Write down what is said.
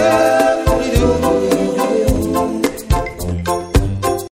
yeah.